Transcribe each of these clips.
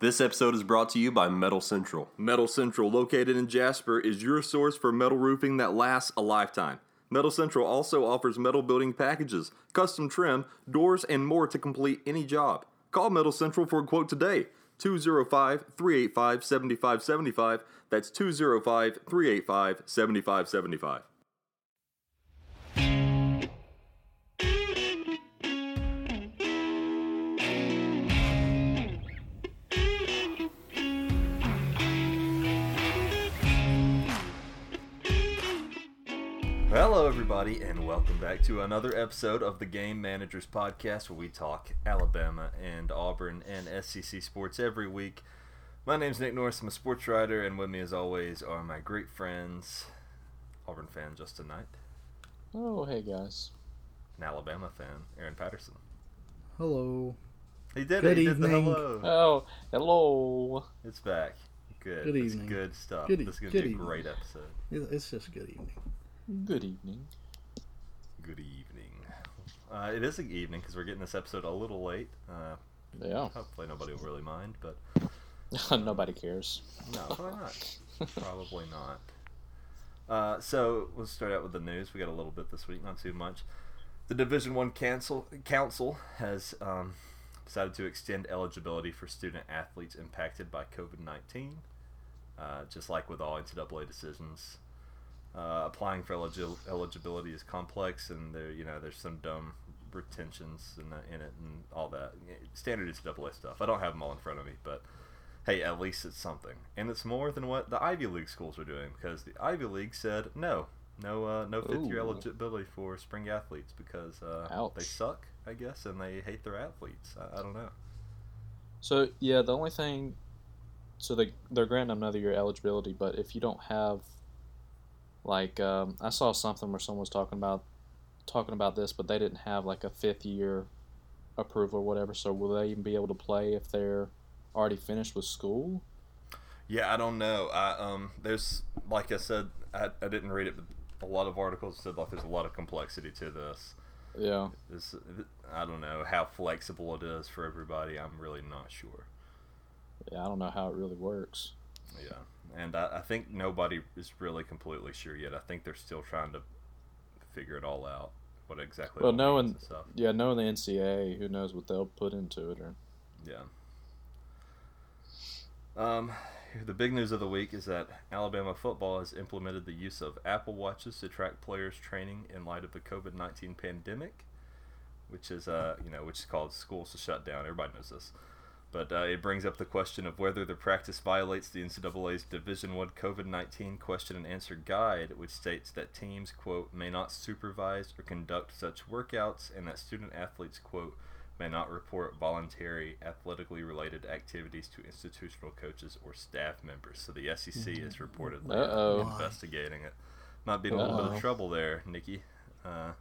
This episode is brought to you by Metal Central. Metal Central, located in Jasper, is your source for metal roofing that lasts a lifetime. Metal Central also offers metal building packages, custom trim, doors, and more to complete any job. Call Metal Central for a quote today. 205 385 7575. That's 205 385 7575. Everybody, and welcome back to another episode of the Game Managers Podcast where we talk Alabama and Auburn and SEC sports every week. My name's Nick Norris. I'm a sports writer, and with me, as always, are my great friends, Auburn fan Justin Knight, Oh, hey guys. an Alabama fan, Aaron Patterson. Hello. He did Good it. He did the evening. hello. Oh, hello. It's back. Good. Good It's evening. good stuff. Good e- this is going to be a evening. great episode. It's just good evening. Good evening. Good evening. Uh, it is an evening because we're getting this episode a little late. Uh, Yeah. hopefully nobody will really mind, but Nobody cares. no, probably not. probably not. Uh, so let's start out with the news. We got a little bit this week, not too much. The Division One Council Council has um, decided to extend eligibility for student athletes impacted by COVID nineteen. Uh, just like with all NCAA decisions, uh, applying for eligi- eligibility is complex, and there you know there's some dumb retentions in, the, in it and all that standard NCAA stuff. I don't have them all in front of me, but hey, at least it's something, and it's more than what the Ivy League schools are doing because the Ivy League said no, no, uh, no fifth year eligibility for spring athletes because uh, they suck, I guess, and they hate their athletes. I, I don't know. So yeah, the only thing, so they they're granting another year eligibility, but if you don't have, like, um, I saw something where someone was talking about, talking about this, but they didn't have like a fifth year approval or whatever. So will they even be able to play if they're already finished with school? Yeah, I don't know. I um, there's like I said, I, I didn't read it, but a lot of articles said like there's a lot of complexity to this. Yeah. This I don't know how flexible it is for everybody. I'm really not sure. Yeah, I don't know how it really works. Yeah, and I, I think nobody is really completely sure yet. I think they're still trying to figure it all out. What exactly? Well, knowing means and stuff. yeah, knowing the NCAA, who knows what they'll put into it or Yeah. Um, the big news of the week is that Alabama football has implemented the use of Apple Watches to track players' training in light of the COVID nineteen pandemic, which is uh you know which is called schools to shut down. Everybody knows this, but uh, it brings up the question of whether the practice violates the NCAA's Division One COVID nineteen question and answer guide, which states that teams quote may not supervise or conduct such workouts, and that student athletes quote may not report voluntary athletically related activities to institutional coaches or staff members. So the SEC is reportedly Uh-oh. investigating it. Might be in a little bit of trouble there, Nikki. Uh,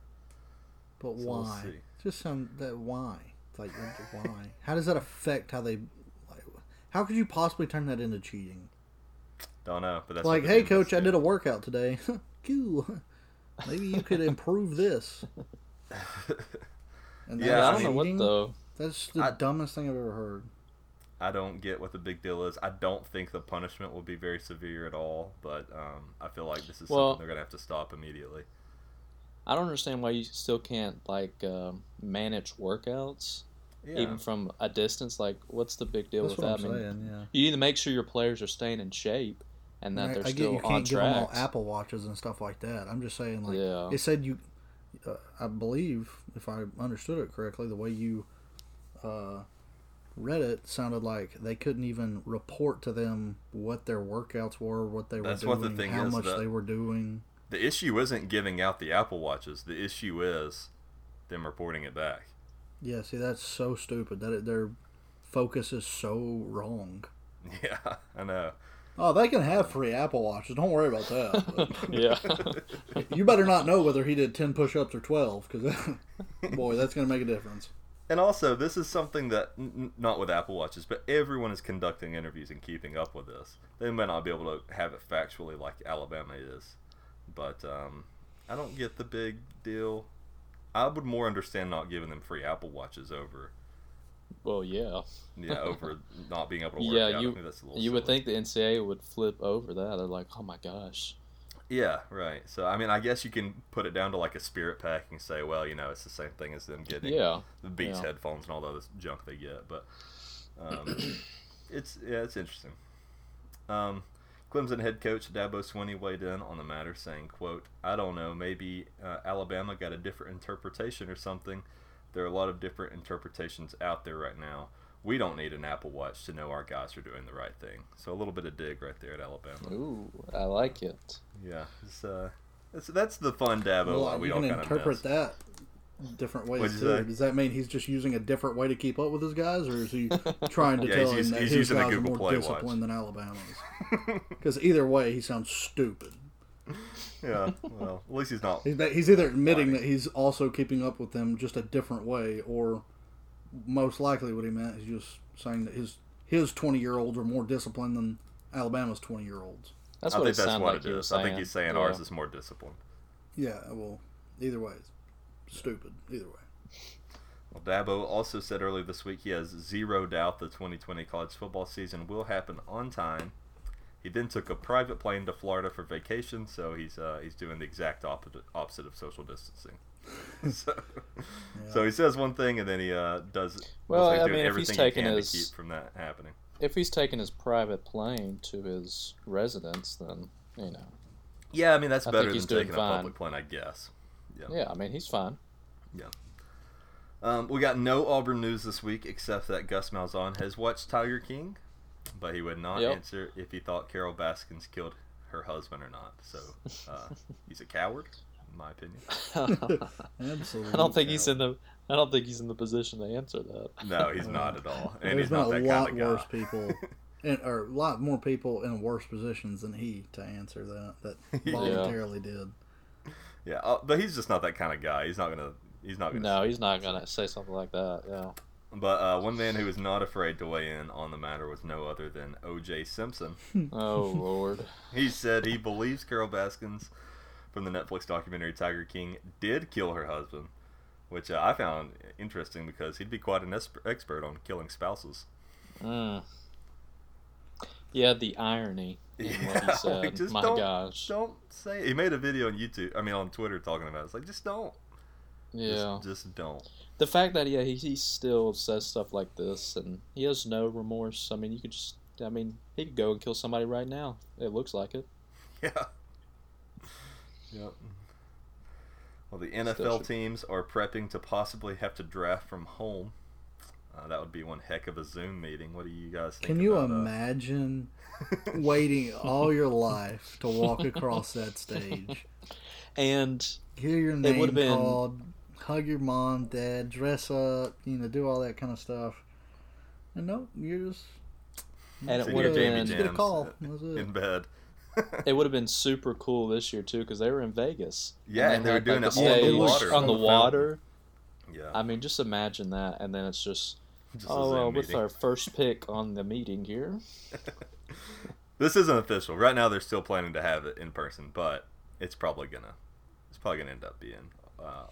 But So we'll why? see. Just some that why? It's like why? How does that affect how they? Like, how could you possibly turn that into cheating? don't know, but that's like, hey, coach, I did a workout today. cool. Maybe you could improve this. And Yeah, I don't know what cheating? though. That's the I- dumbest thing I've ever heard. I don't get what the big deal is. I don't think the punishment will be very severe at all, but um, I feel like this is Well- something they're gonna have to stop immediately. I don't understand why you still can't like um, manage workouts Yeah, even from a distance. Like, what's the big deal That's with what that? I'm I mean, saying. Yeah. you need to make sure your players are staying in shape and that I, they're I get still you on can't give them all track. Apple watches and stuff like that. I'm just saying, like Yeah. it said you. Uh, I believe, if I understood it correctly, the way you uh, read it sounded like they couldn't even report to them what their workouts were, what they That's were what doing, the thing how is, much that- they were doing. the issue isn't giving out the Apple Watches. The issue is them reporting it back. Yeah, see, that's so stupid. That it, their focus is so wrong. Yeah, I know. Oh, they can have free Apple watches. Don't worry about that. yeah. you better not know whether he did ten push-ups or twelve, because boy, that's going to make a difference. And also, this is something that n- n- not with Apple Watches, but everyone is conducting interviews and keeping up with this. They may not be able to have it factually like Alabama is, but um, I don't get the big deal. I would more understand not giving them free Apple Watches over Well, yeah. Yeah, over not being able to work Yeah, out. you- I think that's a little You would think the NCAA would flip over that. They're like, oh my gosh. Yeah, right. So I mean, I guess you can put it down to like a spirit pack and say, well, you know, it's the same thing as them getting Yeah. the Beats yeah. headphones and all the other junk they get. But um, it's yeah, it's interesting. Um, Clemson head coach Dabo Swinney weighed in on the matter, saying, "quote I don't know, maybe uh, Alabama got a different interpretation or something. There are a lot of different interpretations out there right now. We don't need an Apple Watch to know our guys are doing the right thing. So a little bit of dig right there at Alabama. Ooh, I like it. Yeah, it's, uh, that's that's the fun Dabo Well, we you all can kind of interpret miss. that different ways What'd you too. say? Does that mean he's just using a different way to keep up with his guys, or is he trying to Yeah, tell he's him us- that he's his guys are more Play Watch. disciplined than Alabama's? Because either way, he sounds stupid. yeah, well, at least he's not. He's, he's either admitting Funny. that he's also keeping up with them just a different way, or most likely what he meant is just saying that his his twenty year olds are more disciplined than Alabama's twenty year olds. That's I what think it that's what like it he was is. saying. I think he's saying Yeah. ours is more disciplined. Yeah, well, either way, it's stupid. Either way. Well, Dabo also said earlier this week he has zero doubt the 2020 college football season will happen on time. He then took a private plane to Florida for vacation, so he's uh, he's doing the exact opposite opposite of social distancing. so, so he says one thing and then he uh, does. Well, like I doing mean, if he's everything he taking can his- to keep from that happening. If he's taking his private plane to his residence, then you know, Yeah, I mean that's I better than he's doing taking a public plane, I guess. Yeah. yeah. I mean, he's fine. Yeah. Um, we got no Auburn news this week except that Gus Malzahn has watched Tiger King, but he would not Yep. answer if he thought Carol Baskins killed her husband or not. So uh, he's a coward, in my opinion. Absolutely. I don't think he's in the. I don't think he's in the position to answer that. No, he's not at all, and There's he's been not a that lot kind of worse guy. people, and, or a lot more people in worse positions than he to answer that that Yeah. voluntarily did. Yeah, uh, but he's just not that kind of guy. He's not gonna. He's not gonna. No, he's not something. gonna say something like that. Yeah. But uh, one man who was not afraid to weigh in on the matter was no other than O.J. Simpson. Oh Lord. He said he believes Carol Baskins from the Netflix documentary Tiger King did kill her husband, which uh, I found interesting because he'd be quite an esp- expert on killing spouses. Mm. Yeah, the irony in what he Yeah, like, just My don't- gosh. Don't say he made a video on YouTube. I mean, on Twitter talking about it. It's like just don't. Yeah. Just, just don't. The fact that yeah he, he still says stuff like this and he has no remorse. I mean, you could just. I mean, he could go and kill somebody right now. It looks like it. Yeah. Yep. Well, the NFL teams are prepping to possibly have to draft from home. Uh, that would be one heck of a Zoom meeting. What do you guys think? Can you about, imagine waiting all your life to walk across that stage, And hear your name would've been- called, hug your mom, dad, dress up, you know, do all that kind of stuff, and no, you're just And it would've been- just get a call. uh, That's it. in bed. it would have been super cool this year too because they were in Vegas. Yeah, and they were doing like, it on the stage water. On the water. yeah. I mean, just imagine that, and then it's just just a oh, Zoom uh, with our first pick on the meeting here. this isn't official. Right now, they're still planning to have it in person, but it's probably gonna, it's probably gonna end up being uh,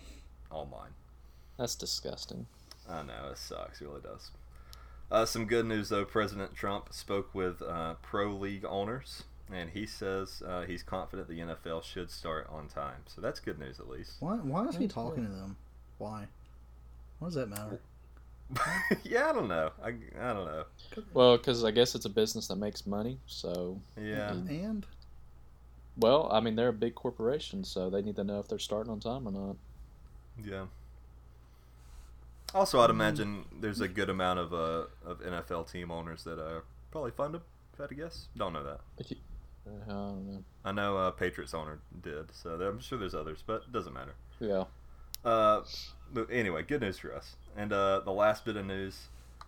online. That's disgusting. I know it sucks. It really does. Uh, some good news though. President Trump spoke with uh, pro league owners, and he says uh, he's confident the NFL should start on time. So that's good news at least. Why? Why is he talking to them? Why? Why does that matter? yeah, I don't know. I, I don't know. Well, because I guess it's a business that makes money. So, Yeah. And well, I mean, they're a big corporation, so they need to know if they're starting on time or not. Yeah. Also, I'd imagine there's a good amount of uh, of NFL team owners that uh, probably fund him. If I had to guess, don't know that. If you- uh, I don't know. I know uh, Patriots owner did, so I'm sure there's others, but it doesn't matter. Yeah. Uh, but anyway, good news for us. And uh, the last bit of news: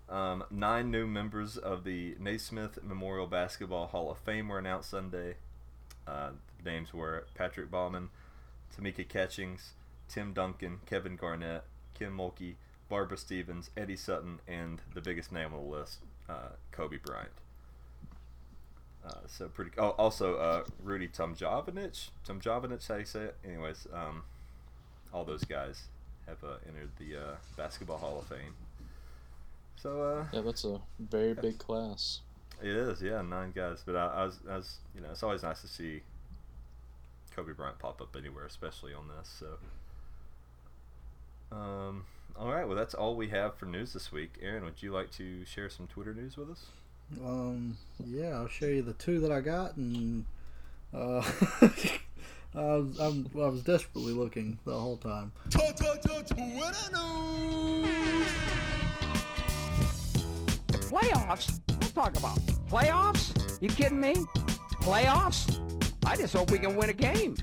um, nine new members of the Naismith Memorial Basketball Hall of Fame were announced Sunday. Uh, the names were Patrick Baumann, Tamika Catchings, Tim Duncan, Kevin Garnett, Kim Mulkey, Barbara Stevens, Eddie Sutton, and the biggest name on the list, uh, Kobe Bryant. Uh, so pretty. Oh, also uh, Rudy Tomjanovich. Tomjanovich, how you say it? Anyways, um, all those guys have uh, entered the uh, Basketball Hall of Fame. So uh, Yeah, that's a very big class. it is, yeah, nine guys. But I, I was, I was, you know, it's always nice to see Kobe Bryant pop up anywhere, especially on this. So, um, all right, well, that's all we have for news this week. Aaron, would you like to share some Twitter news with us? Um, yeah, I'll show you the two that I got, and uh, I, was, I'm, I was desperately looking the whole time. Playoffs? Let's talk about playoffs? You kidding me? Playoffs? I just hope we can win a game.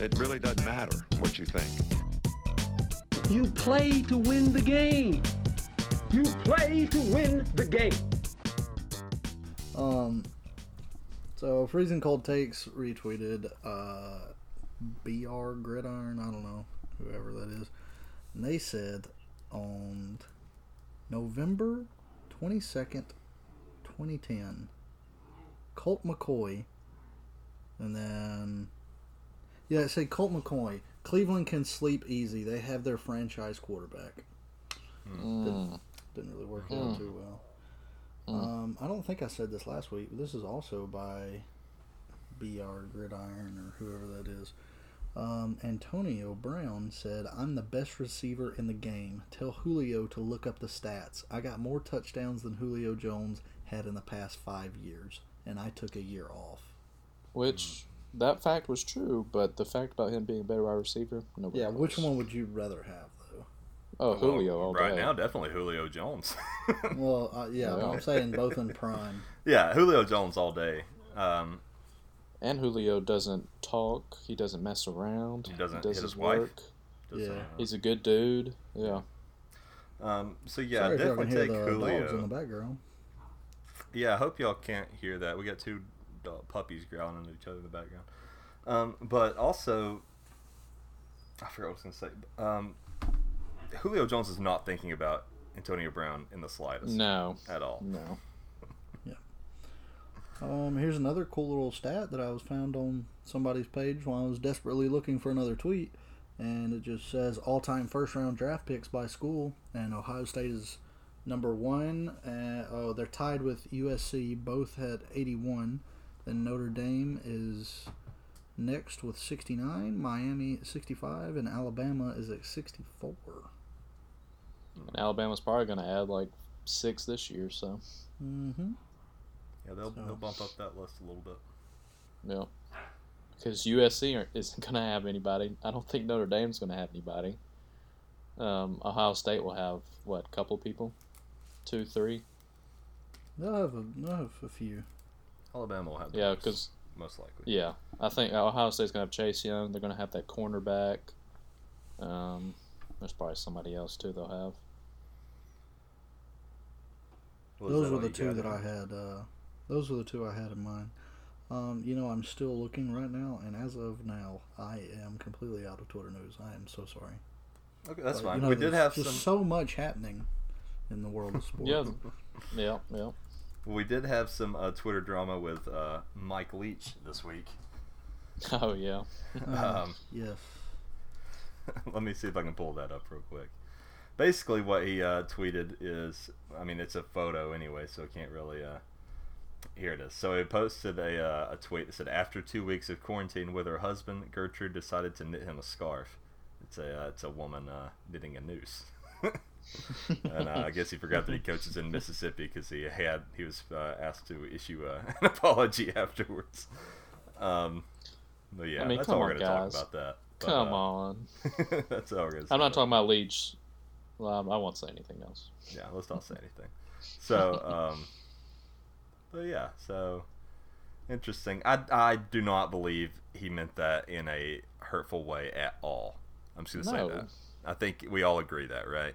It really doesn't matter what you think. You play to win the game. You play to win the game. Um, so freezing cold takes retweeted uh, BR Gridiron. I don't know whoever that is, and they said on November twenty second, twenty ten, Colt McCoy, and then yeah, it said Colt McCoy. Cleveland can sleep easy. They have their franchise quarterback. Mm. Didn't really work out too well. Um, I don't think I said this last week. But this is also by BR Gridiron or whoever that is. Um, Antonio Brown said, "I'm the best receiver in the game. Tell Julio to look up the stats. I got more touchdowns than Julio Jones had in the past five years, and I took a year off." Which that fact was true, but the fact about him being a better wide receiver, nobody Yeah, which one would you rather have? Oh, Julio all right day. now, definitely Julio Jones. Well, uh, yeah, but Yeah. I'm saying both in prime. yeah, Julio Jones all day. Um, And Julio doesn't talk. He doesn't mess around. He doesn't does hit his his wife. work. just, Yeah. uh, He's a good dude. Yeah. um, so yeah, Sorry if y'all definitely can hear take the Julio. dogs in the background. Yeah, I hope y'all can't hear that. We got two dog, puppies growling at each other in the background. Um, but also, I forgot what I was going to say. Um, Julio Jones is not thinking about Antonio Brown in the slightest No. at all. No. Yeah. Um, here's another cool little stat that I was found on somebody's page while I was desperately looking for another tweet, and it just says all-time first-round draft picks by school, and Ohio State is number one. Uh, oh, they're tied with USC, both at 81. Then Notre Dame is next with 69, Miami at 65, and Alabama is at 64. And Alabama's probably going to add like six this year, so Mm-hmm. Yeah, they'll, So- they'll bump up that list a little bit. yeah. Because USC isn't going to have anybody. I don't think Notre Dame's going to have anybody. Um, Ohio State will have what? A couple people, two, three. They'll have a, they'll have a few. Alabama will have Yeah, because most likely. yeah, I think Ohio State's going to have Chase Young. They're going to have that cornerback. Um, there's probably somebody else too. They'll have. Well, those were the two got, that I had. Uh, those were the two I had in mind. Um, you know, I'm still looking right now, and as of now, I am completely out of Twitter news. I am so sorry. Okay, that's But, fine. you know, we did have just some. so much happening in the world of sports. Yeah, yeah, yeah. We did have some uh, Twitter drama with uh, Mike Leach this week. Oh yeah. Uh, Um, yes. Let me see if I can pull that up real quick. Basically, what he uh, tweeted is, I mean, it's a photo anyway, so I can't really. Uh, here it is. So he posted a, uh, a tweet that said, "After two weeks of quarantine with her husband, Gertrude decided to knit him a scarf. It's a uh, it's a woman uh, knitting a noose." and uh, I guess he forgot that he coaches in Mississippi because he had he was uh, asked to issue uh, an apology afterwards. Um, but yeah, I mean, that's all we're on, gonna talk about that. But, Come uh, on. that's all we're gonna. say I'm not talking about Leach. Um, I won't say anything else. yeah, let's not say anything. So, um, but yeah, so interesting. I, I do not believe he meant that in a hurtful way at all. I'm just gonna No. say that. I think we all agree that, right?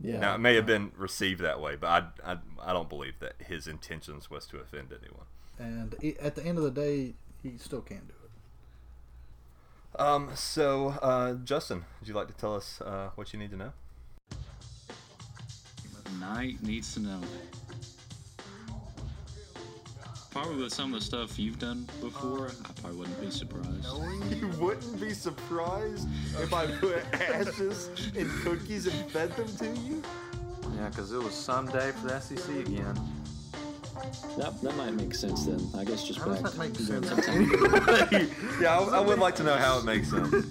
Yeah. Now it may have been received that way, but I, I, I don't believe that his intentions was to offend anyone. And i at the end of the day, he still can't do it. Um, so uh, Justin, would you like to tell us uh, what you need to know? Knight needs to know. Probably with some of the stuff you've done before, I probably wouldn't be surprised. You wouldn't be surprised if I put ashes in cookies and fed them to you? Yeah, because it was someday for the SEC again. That, that might make sense then. I guess just How does that make sense? Yeah, I, I would like to know how it makes sense.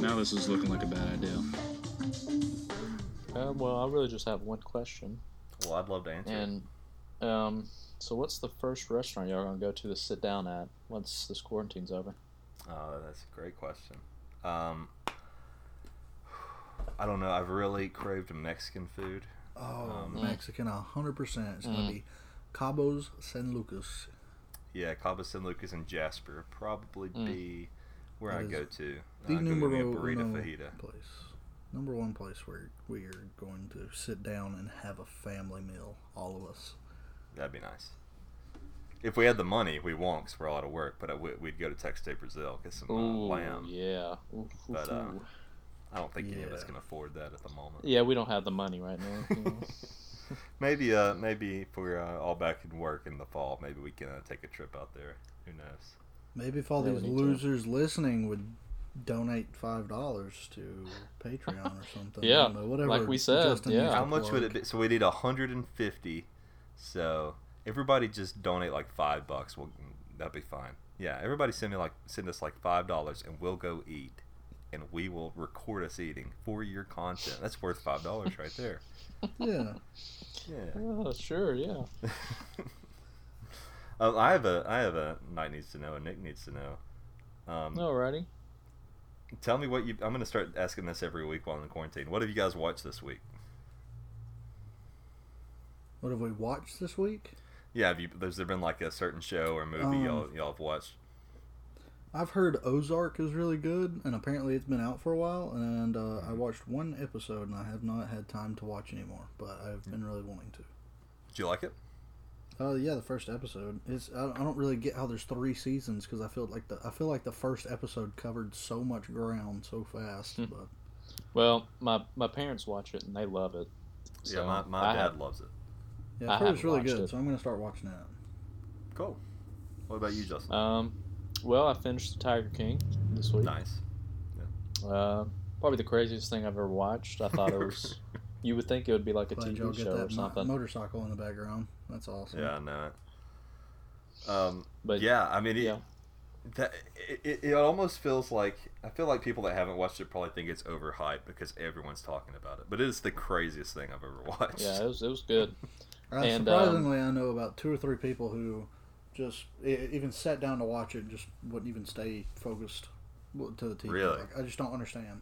Now this is looking like a bad idea. Uh, well, I really just have one question. Well, I'd love to answer. And um, so what's the first restaurant y'all gonna go to to sit down at once this quarantine's over? Oh, that's a great question. Um, I don't know. I've really craved Mexican food. Oh, Um, Mexican, a hundred percent. It's gonna Mm. be Cabos San Lucas. Yeah, Cabo San Lucas and Jasper probably Mm. be where That I go to. The Uh, go get me a numero burrito uno fajita. place. Number one place where we are going to sit down and have a family meal, all of us. That'd be nice. If we had the money, we won't because we're all out of work. But we- we'd go to Texas State Brazil get some uh, Ooh, lamb. yeah. Ooh, ooh, But, uh. I don't think any of us can afford that at the moment. yeah, we don't have the money right now. you know. Maybe, uh, maybe if we're uh, all back in work in the fall, maybe we can uh, take a trip out there. Who knows? Maybe if all Yeah, these need to. losers listening would donate five dollars to Patreon or something. Yeah, know, whatever. like we said, Justin yeah. How much would it be? So we need 150. So everybody just donate like five bucks. Well, that'd be fine. Yeah, everybody send me like send us like five dollars, and we'll go eat, and we will record us eating for your content. That's worth five dollars right there. Yeah. Yeah. oh, sure, yeah. Um, I have a I have a Knight needs to know, and Nick needs to know. Um, Alrighty. Tell me what you. I'm gonna start asking this every week while in the quarantine. What have you guys watched this week? What have we watched this week? Yeah, have you? There's there been like a certain show or movie Um, y'all y'all have watched? I've heard Ozark is really good, and apparently it's been out for a while. And uh, I watched one episode, and I have not had time to watch anymore. But I've been really wanting to. Did you like it? Oh yeah, the first episode. It's I, I don't really get how there's three seasons because I feel like the I feel like the first episode covered so much ground so fast. Hmm. But Well, my my parents watch it and they love it. yeah, my, my I dad have- loves it. yeah, I I've heard it's really good, it. so I'm gonna start watching that. Cool. What about you, Justin? Um, well, I finished The Tiger King this week. nice. Uh, probably the craziest thing I've ever watched. I thought it was. you would think it would be like a Glad TV get show or that mo- something. motorcycle in the background. That's awesome. Yeah, I know it. Um, But yeah, I mean, it, yeah. that it, it, it almost feels like I feel like people that haven't watched it probably think it's overhyped because everyone's talking about it. But it is the craziest thing I've ever watched. Yeah, it was it was good. Uh, And, um, surprisingly, I know about two or three people who just even sat down to watch it, and just wouldn't even stay focused to the TV. Really? Like, I just don't understand.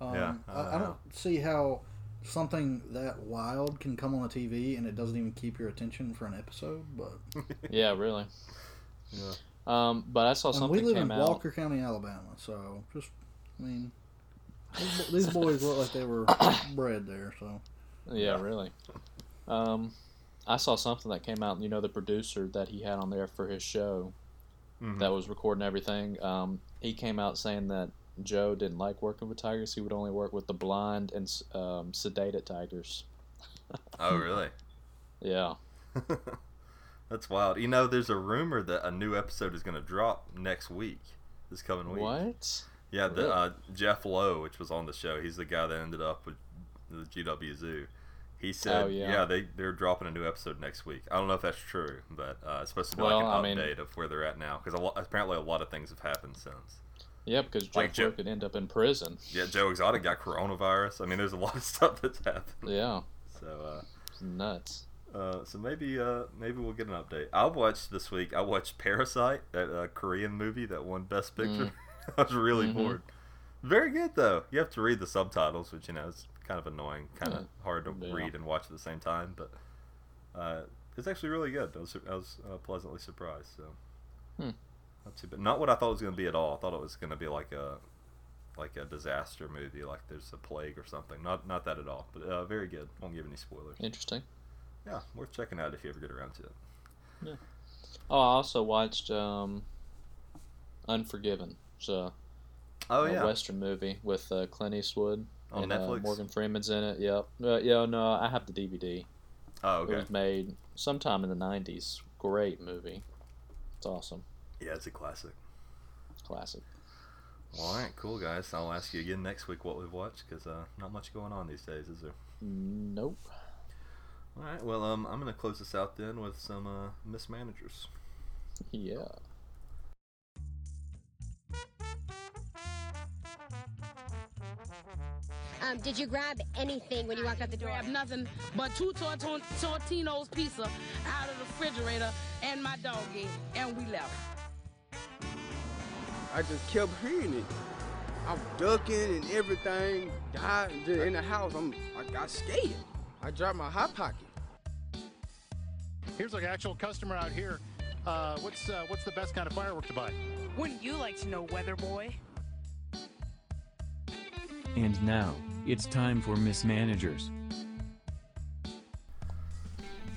Um, Yeah, I I, don't I know. don't see how something that wild can come on the TV and it doesn't even keep your attention for an episode. But Yeah, really. Yeah. Um, but I saw and something we live came in out. Walker County, Alabama, so just I mean, these, these boys look like they were bred there. So Yeah, really. Um, I saw something that came out. You know, the producer that he had on there for his show Mhm. that was recording everything. Um, he came out saying that Joe didn't like working with tigers. He would only work with the blind and um, sedated tigers. Oh, really? Yeah. That's wild. You know, there's a rumor that a new episode is going to drop next week, this coming week. What? Yeah, the, Really? uh, Jeff Lowe, which was on the show, he's the guy that ended up with the GW Zoo. He said, Oh, yeah. yeah. they they're dropping a new episode next week. I don't know if that's true, but uh, it's supposed to be Well, like I an mean- update of where they're at now because apparently a lot of things have happened since. Yeah, because Jeff Like Joe- could end up in prison. Yeah, Joe Exotic got coronavirus. I mean, there's a lot of stuff that's happened. Yeah, So, uh, it's nuts. Uh, so maybe uh, maybe we'll get an update. I watched this week. I watched Parasite, that uh, Korean movie that won Best Picture. I was really Mhm. bored. Very good though. You have to read the subtitles, which you know is kind of annoying, kind of Yeah. hard to Yeah. read and watch at the same time. But uh, it's actually really good. I was I was uh, pleasantly surprised. So Hmm. not too bad. Not what I thought it was going to be at all. I thought it was going to be like a like a disaster movie, like there's a plague or something. Not not that at all. But uh, very good. Won't give any spoilers. Interesting. Yeah, worth checking out if you ever get around to it. Yeah. Oh, I also watched um, Unforgiven. A, Oh a yeah, Western movie with uh, Clint Eastwood on and uh, Netflix. Morgan Freeman's in it. Yep. Uh, yeah, no, I have the DVD. oh okay. It was made sometime in the '90s. Great movie. It's awesome. Yeah, it's a classic. Classic. All right, cool guys. I'll ask you again next week what we've watched because uh, not much going on these days, is there? Nope. All right. Well, um, I'm gonna close this out then with some uh, mismanagers. Yeah. Um, did you grab anything when you walked out the door? Grab nothing but two Torton- Tortino's pizza out of the refrigerator and my doggy, and we left. I just kept hearing it. I'm ducking and everything. Died in the house. I'm I got scared. I dropped my hot pocket. Here's an actual customer out here. Uh, what's uh, what's the best kind of firework to buy? Wouldn't you like to know, Weather Boy? And now, it's time for mismanagers.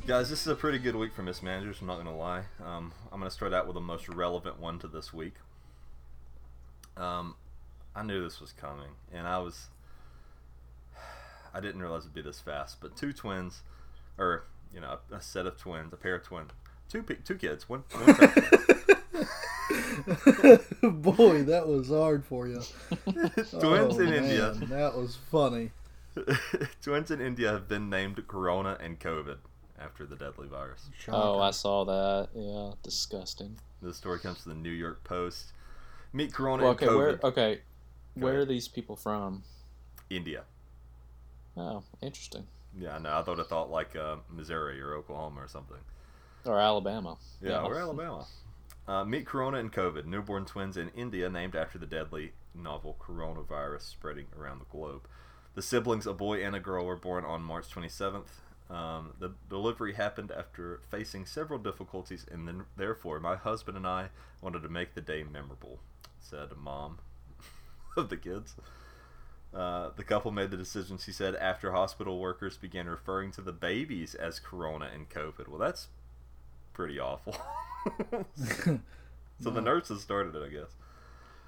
Guys, this is a pretty good week for mismanagers. I'm not gonna lie. Um, I'm gonna start out with the most relevant one to this week. Um, I knew this was coming, and I was. I didn't realize it'd be this fast, but two twins, or you know, a, a set of twins, a pair of twins, two two kids, one. one Boy, that was hard for you. Twins Oh, in India. That was funny. Twins in India have been named Corona and COVID after the deadly virus. Oh, I saw that. Yeah, disgusting. This story comes from the New York Post. Meet Corona Well, and okay, COVID. where okay, Go where ahead. are these people from? India. Oh, interesting. Yeah, I know. I thought I thought like uh, Missouri or Oklahoma or something. Or Alabama. Yeah, or Alabama. Uh, meet Corona and COVID, newborn twins in India named after the deadly novel coronavirus spreading around the globe. The siblings, a boy and a girl, were born on March 27th. Um, the delivery happened after facing several difficulties, and then therefore my husband and I wanted to make the day memorable, said mom of the kids. Uh, the couple made the decision, she said, after hospital workers began referring to the babies as Corona and COVID. Well, that's pretty awful. so the nurses started it, I guess.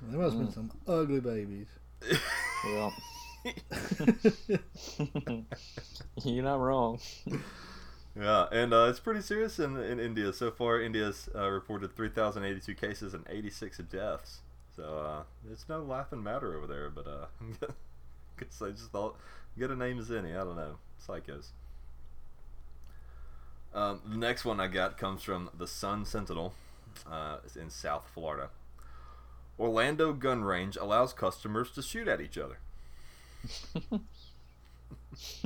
There must have been some ugly babies. Yeah. You're not wrong. Yeah, and uh, it's pretty serious in, in India. So far, India's uh, reported 3,082 cases and 86 deaths. So uh, it's no laughing matter over there, but uh, guess they just thought, get a name as any. I don't know. Psychos. Um, the next one I got comes from the Sun Sentinel. Uh, in South Florida. Orlando gun range allows customers to shoot at each other.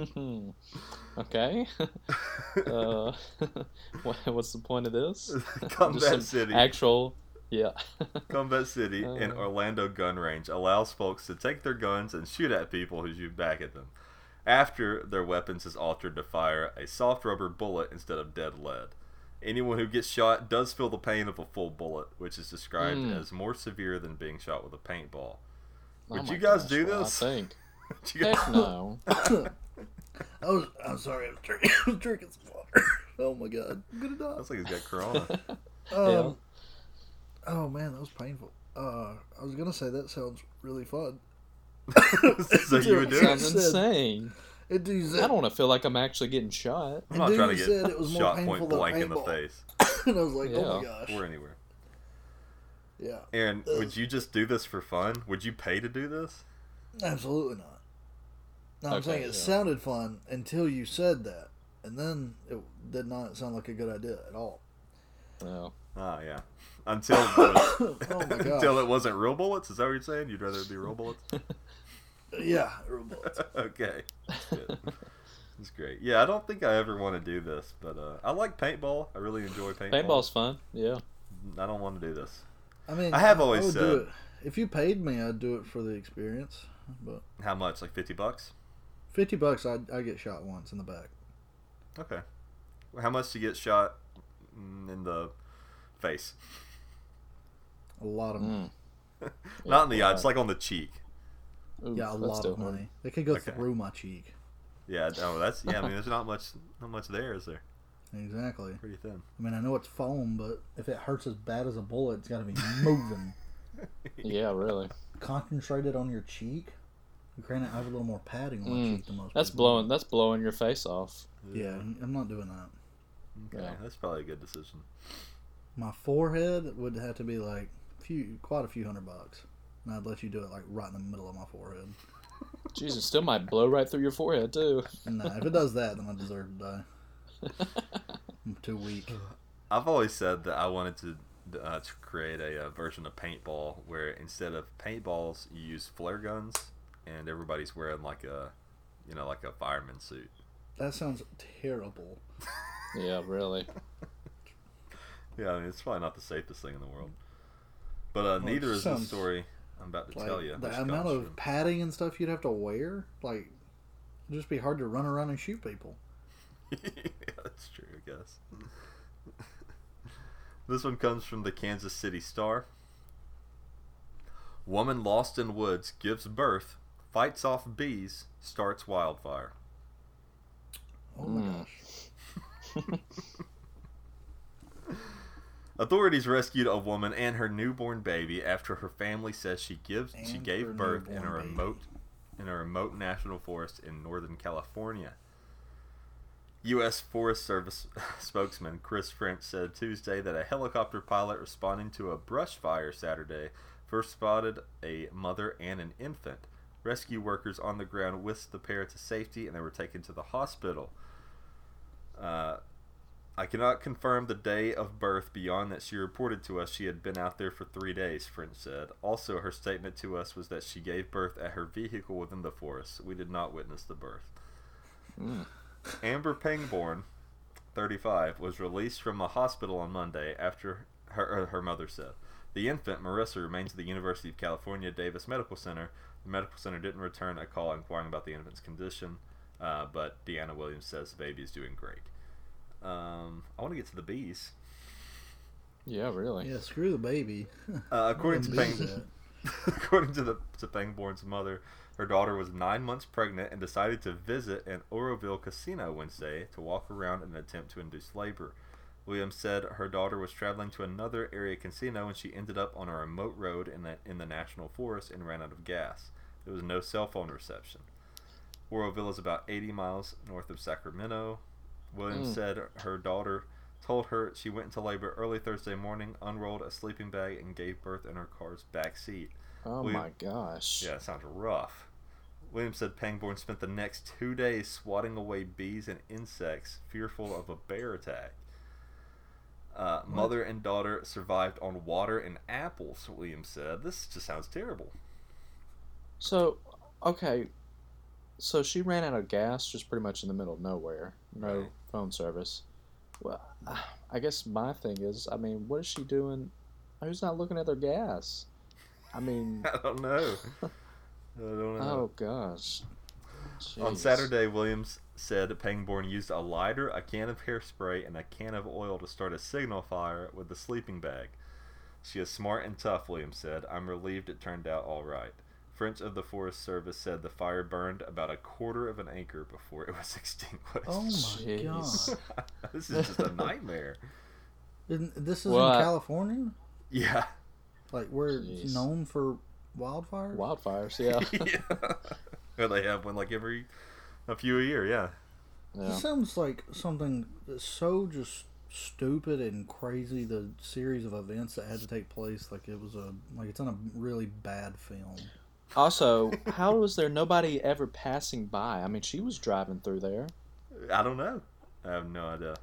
okay. uh, what's the point of this? Combat City. Actual. Yeah. Combat City Uh. Orlando gun range allows folks to take their guns and shoot at people who shoot back at them. After their weapons is altered to fire a soft rubber bullet instead of dead lead. Anyone who gets shot does feel the pain of a full bullet, which is described Mm. as more severe than being shot with a paintball. Oh Would my you guys gosh, do this? I think. Would you Heck guys- no. I was. I'm sorry. I was drinking, I was drinking some water. Oh my god, I'm gonna die. Looks like he's got corona. Um, Oh man, that was painful. Uh, I was gonna say that sounds really fun. so you would do it? Sounds insane. It do I don't want to feel like I'm actually getting shot. I'm not dude trying to get said it was more shot painful point blank in the face. and I was like, oh my Yeah. gosh. Or anywhere. Yeah, Aaron, would you just do this for fun? Would you pay to do this? absolutely not. No, I'm Okay, saying it yeah. sounded fun until you said that, and then it did not sound like a good idea at all. No. Ah, yeah. Until it was- Oh my until gosh. it wasn't real bullets. Is that what you're saying? You'd rather it be real bullets? Yeah, real bullets. okay, that's good. That's great. Yeah, I don't think I ever want to do this, but uh, I like paintball. I really enjoy paintball. Paintball's fun. Yeah. I don't want to do this. I mean, I have always would do said- it. if you paid me, I'd do it for the experience. But How much? Like fifty bucks? fifty bucks, I I get shot once in the back. Okay. How much to get shot mm, in the face? A lot of money. Not in the eye. It's like on the cheek. Oof, yeah, a lot still of hard. money. It could go Okay. through my cheek. Yeah. Oh, that's yeah. I mean, there's not much, not much there, is there? Exactly. Pretty thin. I mean, I know it's foam, but if it hurts as bad as a bullet, it's got to be moving. Yeah, really. Concentrated on your cheek. Granted, I have a little more padding on my Mm, cheek than most that's people. blowing. That's blowing your face off. Yeah, I'm not doing that. Okay, Yeah. that's probably a good decision. My forehead would have to be like few, quite a few hundred bucks, and I'd let you do it like right in the middle of my forehead. Jesus, still might blow right through your forehead too. Nah, if it does that, then I deserve to die. I'm too weak. I've always said that I wanted to uh, to create a, uh version of paintball where instead of paintballs you use flare guns and everybody's wearing like a you know like a fireman suit. That sounds terrible. Yeah, really. Yeah, I mean it's probably not the safest thing in the world. But uh, Well, neither is the story I'm about to Like tell you. the amount of from- padding and stuff you'd have to wear, like, it'd just be hard to run around and shoot people. yeah, that's true, I guess. this one comes from the Kansas City Star. Woman lost in woods gives birth, fights off bees, starts wildfire. Oh my Mm. gosh. Authorities rescued a woman and her newborn baby after her family says she gives she And her gave birth in a newborn baby. remote in a remote national forest in northern California. U.S. Forest Service spokesman Chris French said Tuesday that a helicopter pilot responding to a brush fire Saturday first spotted a mother and an infant. Rescue workers on the ground whisked the pair to safety and they were taken to the hospital. Uh, I cannot confirm the day of birth beyond that she reported to us she had been out there for three days, French said. Also, her statement to us was that she gave birth at her vehicle within the forest. We did not witness the birth. Mm. Amber Pangborn, 35, was released from a hospital on Monday after her, her mother said. The infant, Marissa, remains at the University of California Davis Medical Center. The medical center didn't return a call inquiring about the infant's condition, uh, but Deanna Williams says the baby is doing great. Um, I want to get to the bees. Yeah, really. Yeah, screw the baby. Uh, according to Where Pang, according to the to Pangborn's mother, her daughter was nine months pregnant and decided to visit an Oroville casino Wednesday to walk around in an attempt to induce labor. Williams said her daughter was traveling to another area casino and she ended up on a remote road in the in the national forest and ran out of gas. There was no cell phone reception. Oroville is about 80 miles north of Sacramento. Williams Mm. said her daughter told her she went into labor early Thursday morning, unrolled a sleeping bag, and gave birth in her car's back seat. Oh William- my gosh. Yeah, it sounds rough. Williams said Pangborn spent the next two days swatting away bees and insects, fearful of a bear attack. Uh, mother and daughter survived on water and apples, Williams said. This just sounds terrible. So, okay. So she ran out of gas just pretty much in the middle of nowhere. No Right. phone service. Well, I guess my thing is, I mean, what is she doing? Who's not looking at their gas? I mean, I don't know. I don't know. oh gosh. On Saturday, Williams said Pangborn used a lighter, a can of hairspray, and a can of oil to start a signal fire with the sleeping bag. She is smart and tough, Williams said. I'm relieved it turned out all right. French of the Forest Service said the fire burned about a quarter of an acre before it was extinguished. Oh my Jeez. god. this is just a nightmare. Isn't, this is Well, in I- California? Yeah. Like, we're Jeez. known for wildfires? Wildfires, yeah. yeah. Well, they have one like every a few a year, yeah. yeah. This sounds like something that's so just stupid and crazy. The series of events that had to take place, like it was a like it's in a really bad film. Also, how was there nobody ever passing by? I mean, she was driving through there. I don't know. I have no idea.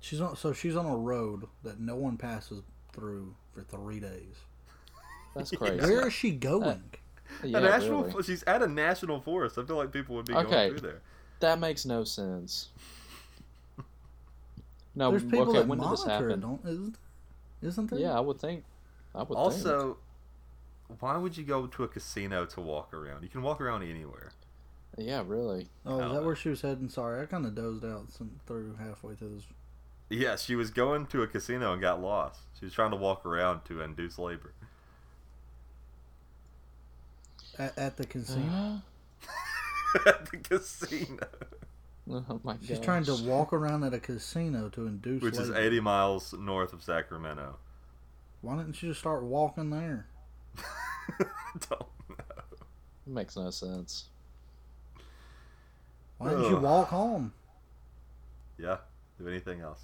She's on so she's on a road that no one passes through for three days. That's crazy. Where is she going? yeah, a national, really. she's at a national forest. I feel like people would be Okay. going through there. That makes no sense. No, There's people okay, that when did this happen? don't isn't, isn't there? Yeah, I would think. I would think. Also, why would you go to a casino to walk around? You can walk around anywhere. Yeah, really. Oh, is that know. where she was heading? Sorry, I kind of dozed out some, through halfway through this. Yeah, she was going to a casino and got lost. She was trying to walk around to induce labor. At, at the casino, at the casino, Oh my god. she's trying to walk around at a casino to induce. which is 80 miles north of Sacramento. Why didn't she just start walking there? Don't know. Makes no sense. Why didn't you Ugh. walk home? Yeah, do anything else.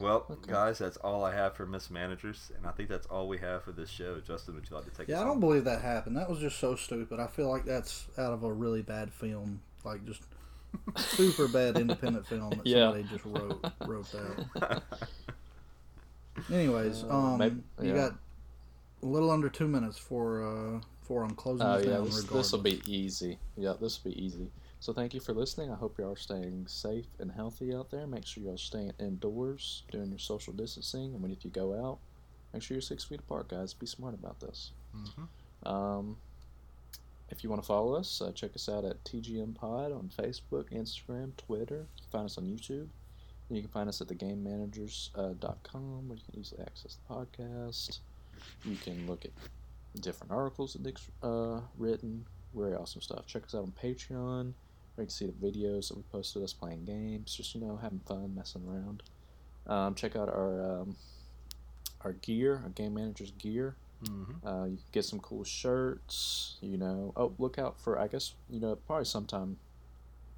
Well, guys, that's all I have for mismanagers, and I think that's all we have for this show. Justin, would you like to take Yeah, us I don't believe that happened. That was just so stupid. I feel like that's out of a really bad film. like just super bad independent film that Yeah. somebody just wrote wrote that. Anyways, Uh, um, maybe- you got a little under two minutes for uh for I'm closing Oh this yeah, down. this will be easy. Yeah, this will be easy. So thank you for listening. I hope you are staying safe and healthy out there. Make sure you are staying indoors, doing your social distancing, and when if you go out, make sure you're six feet apart, guys. Be smart about this. Mhm. Um, if you want to follow us, uh, check us out at TGM Pod on Facebook, Instagram, Twitter. Find us on YouTube. You can find us at thegamemanagers.com where you can easily access the podcast. You can look at different articles that Nick's uh, written. Very awesome stuff. Check us out on Patreon where you can see the videos that we posted us playing games, just, you know, having fun, messing around. Um, check out our um, our gear, our Game Managers gear. Mhm. Uh, you can get some cool shirts. You know, oh, look out for I guess you know probably sometime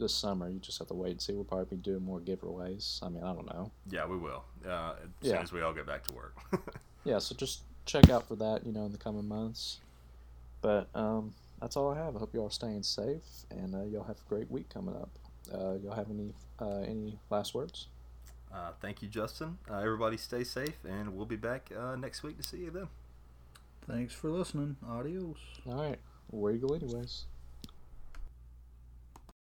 this summer. You just have to wait and see. We'll probably be doing more giveaways. I mean, I don't know. Yeah, we will. Uh, as soon Yeah. as we all get back to work. Yeah, so just check out for that. You know, in the coming months. But um, that's all I have. I hope you all are staying safe, and uh, y'all have a great week coming up. Uh, y'all have any uh, any last words? Uh, thank you, Justin. Uh, everybody stay safe, and we'll be back uh, next week to see you then. Thanks for listening. Adios. All right, where you go anyways.